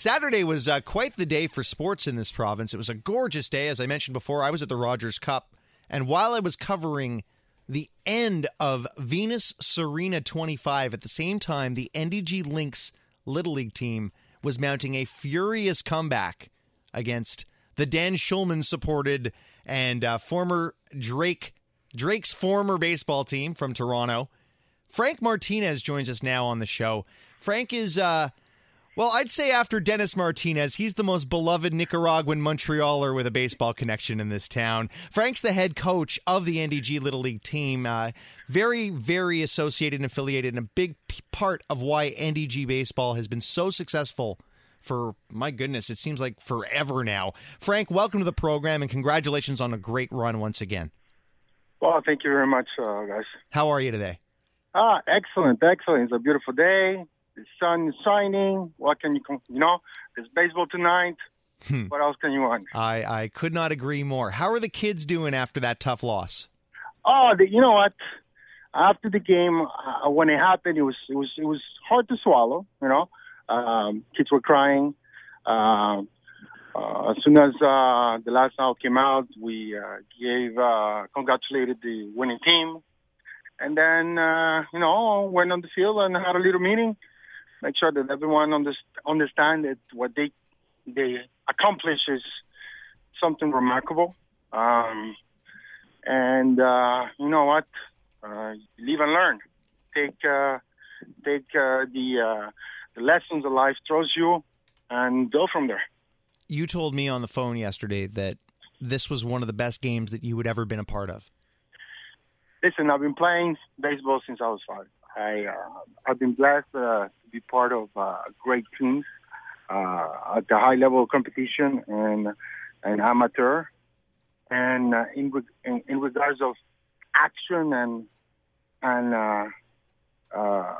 Saturday was uh, quite the day for sports in this province. It was a gorgeous day. As I mentioned before, I was at the Rogers Cup. And while I was covering the end of Venus Serena 25, at the same time, the NDG Lynx Little League team was mounting a furious comeback against the Dan Shulman supported and uh, former Drake Drake's former baseball team from Toronto. Frank Martinez joins us now on the show. Frank is uh, well, I'd say after Dennis Martinez, he's the most beloved Nicaraguan Montrealer with a baseball connection in this town. Frank's the head coach of the NDG Little League team. Uh, very, very associated and affiliated, and a big p- part of why NDG baseball has been so successful for my goodness, it seems like forever now. Frank, welcome to the program and congratulations on a great run once again. Well, thank you very much, uh, guys. How are you today? Ah, excellent, excellent. It's a beautiful day. The sun is shining. What can you, you know? There's baseball tonight. Hmm. What else can you want? I, I could not agree more. How are the kids doing after that tough loss? Oh, the, you know what? After the game, uh, when it happened, it was it was it was hard to swallow. You know, um, kids were crying. Uh, uh, as soon as uh, the last out came out, we uh, gave uh, congratulated the winning team, and then uh, you know went on the field and had a little meeting, make sure that everyone under- understand that what they they accomplish is something remarkable. Um, and uh, you know what? Uh, live and learn. Take uh, take uh, the uh, the lessons of life throws you, and go from there. You told me on the phone yesterday that this was one of the best games that you had ever been a part of. Listen, I've been playing baseball since I was five. I uh, I've been blessed uh, to be part of uh, great teams at the high level of competition and and amateur. And in, in in regards of action and and uh,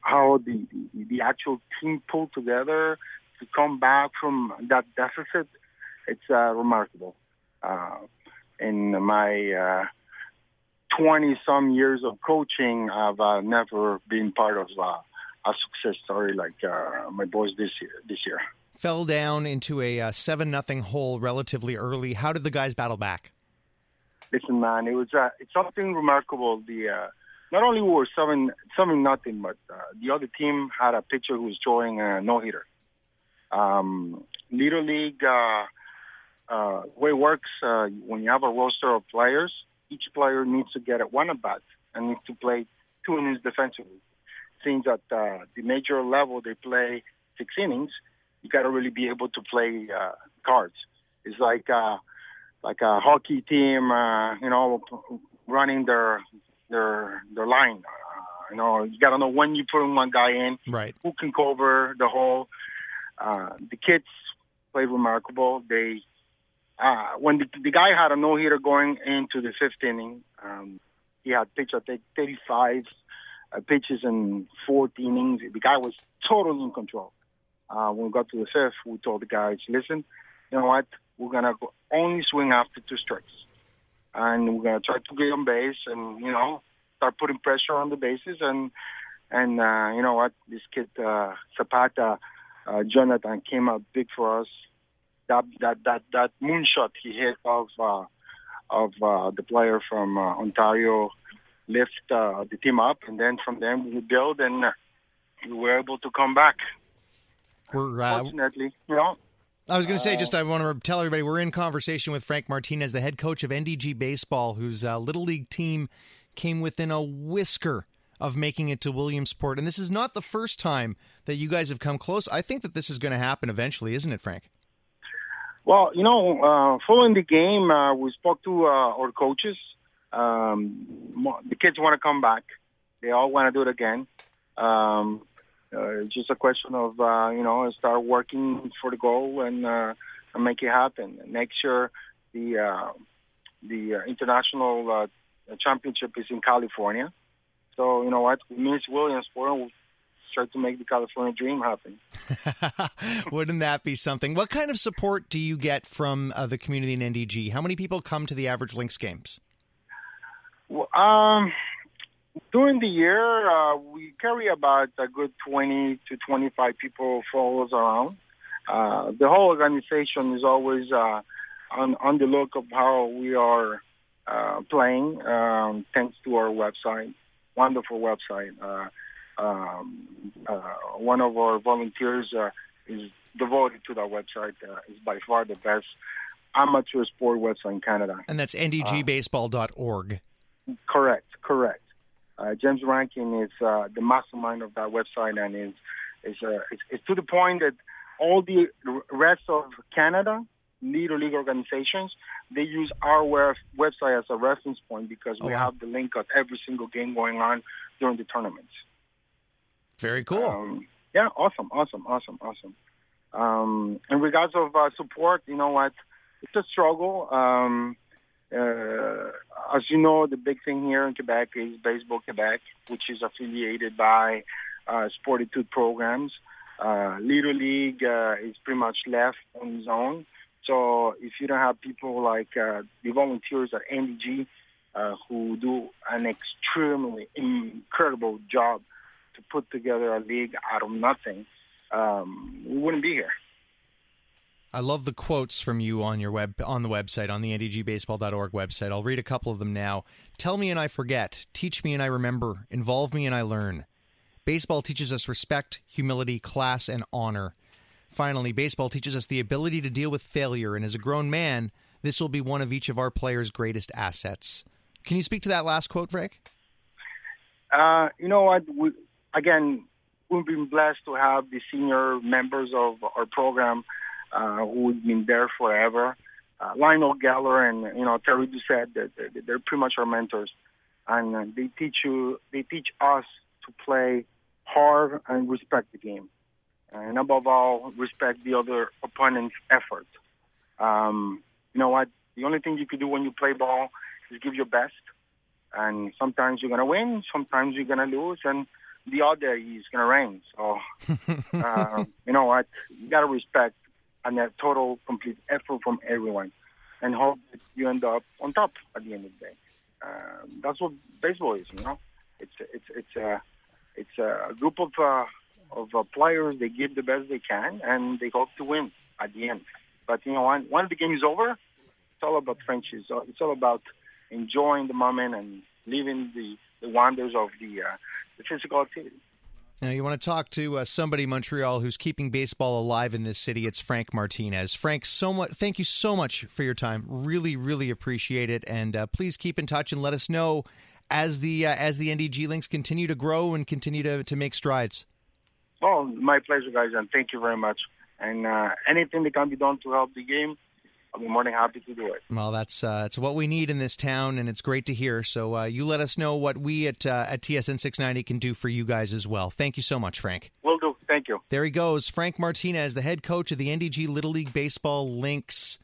how the, the the actual team pulled together to come back from that deficit, it's uh, remarkable. Uh, in my 20 some years of coaching, I've uh, never been part of uh, a success story like uh, my boys this year. This year, Fell down into a uh, seven nothing hole relatively early. How did the guys battle back? listen, man, it was uh, it's something remarkable. The uh, not only we were seven seven nothing, but uh, the other team had a pitcher who was throwing a no hitter. Um, Little League, uh, uh, way it works uh, when you have a roster of players, each player needs to get at one at bat and needs to play two innings defensively. Seems at uh, the major level they play six innings. You got to really be able to play uh, cards. It's like uh, like a hockey team, uh, you know, running their their their line. Uh, you know, you got to know when you put one guy in, Right. who can cover the hole. Uh, the kids played remarkable. They uh, when the, the guy had a no hitter going into the fifth inning, um, he had pitched I think 35 uh, pitches in fourth innings. The guy was totally in control. Uh, when we got to the fifth, we told the guys, listen, you know what? We're gonna go only swing after two strikes, and we're gonna try to get on base, and you know, start putting pressure on the bases, and and uh, you know what? This kid uh, Zapata, uh, Jonathan came out big for us. That that that that moonshot he hit of uh, of uh, the player from uh, Ontario lift uh, the team up, and then from there we build, and uh, we were able to come back. We're uh, Fortunately, you know. I was going to say, just I want to tell everybody we're in conversation with Frank Martinez, the head coach of NDG Baseball, whose uh, little league team came within a whisker of making it to Williamsport. And this is not the first time that you guys have come close. I think that this is going to happen eventually, isn't it, Frank? Well, you know, uh, following the game, uh, we spoke to uh, our coaches. Um, the kids want to come back. They all want to do it again. Um, uh, it's just a question of, uh, you know, start working for the goal and, uh, and make it happen. Next year, the uh, the uh, international uh, championship is in California. So, you know what? We miss Williamsport and to make the California dream happen. Wouldn't that be something? What kind of support do you get from uh, the community in NDG? How many people come to the average Lynx games? Well, um, during the year, uh, we carry about a good 20 to 25 people follow us around. uh, the whole organization is always uh, on on the look of how we are uh, playing. Um, thanks to our website, wonderful website. Uh, uh, one of our volunteers uh, is devoted to that website. Uh, is by far the best amateur sport website in Canada. And that's ndgbaseball.org. Correct, correct. Uh, James Rankin is uh, the mastermind of that website, and is is uh, it's, it's to the point that all the rest of Canada little league organizations they use our website as a reference point because we Oh, wow. have the link of every single game going on during the tournaments. Very cool. Um, yeah, awesome, awesome, awesome, awesome. Um, in regards of uh, support, you know what? It's a struggle. Um, uh, as you know, the big thing here in Quebec is Baseball Quebec, which is affiliated by uh, Sportitude programs. Uh, Little League uh, is pretty much left on its own. So if you don't have people like uh, the volunteers at NDG uh, who do an extremely incredible job to put together a league out of nothing, um, we wouldn't be here. I love the quotes from you on your web on the website on the ndgbaseball.org website. I'll read a couple of them now. Tell me and I forget, teach me and I remember, involve me and I learn. Baseball teaches us respect, humility, class and honor. Finally, baseball teaches us the ability to deal with failure and as a grown man, this will be one of each of our players' greatest assets. Can you speak to that last quote, Frank? Uh, you know what? We, again, we've been blessed to have the senior members of our program uh, who've been there forever. Uh, Lionel Geller and you know Terry Doucette, they're, they're, pretty much our mentors, and uh, they teach you, they teach us to play hard and respect the game, and above all, respect the other opponent's effort. Um, you know what? The only thing you can do when you play ball is give your best and sometimes you're gonna win, sometimes you're gonna lose, and the other is gonna rain. So, uh, you know what? You gotta respect and a total, complete effort from everyone, and hope that you end up on top at the end of the day. Um, that's what baseball is, you know. It's it's it's a it's a group of uh, of uh, players. They give the best they can, and they hope to win at the end. But you know, when, when the game is over, it's all about friendship. So it's all about enjoying the moment and living the, the wonders of the uh, the physical activity. Now, you want to talk to uh, somebody in Montreal who's keeping baseball alive in this city. It's Frank Martinez. Frank, so much. Thank you so much for your time. Really, really appreciate it. And uh, please keep in touch and let us know as the uh, as the NDG Lynx continue to grow and continue to to make strides. Well, my pleasure, guys, and thank you very much. And uh, anything that can be done to help the game, I'll be more than happy to do it. Well, that's uh, it's what we need in this town, and it's great to hear. So uh, you let us know what we at uh, at TSN 690 can do for you guys as well. Thank you so much, Frank. Will do. Thank you. There he goes, Frank Martinez, the head coach of the NDG Little League Baseball Lynx.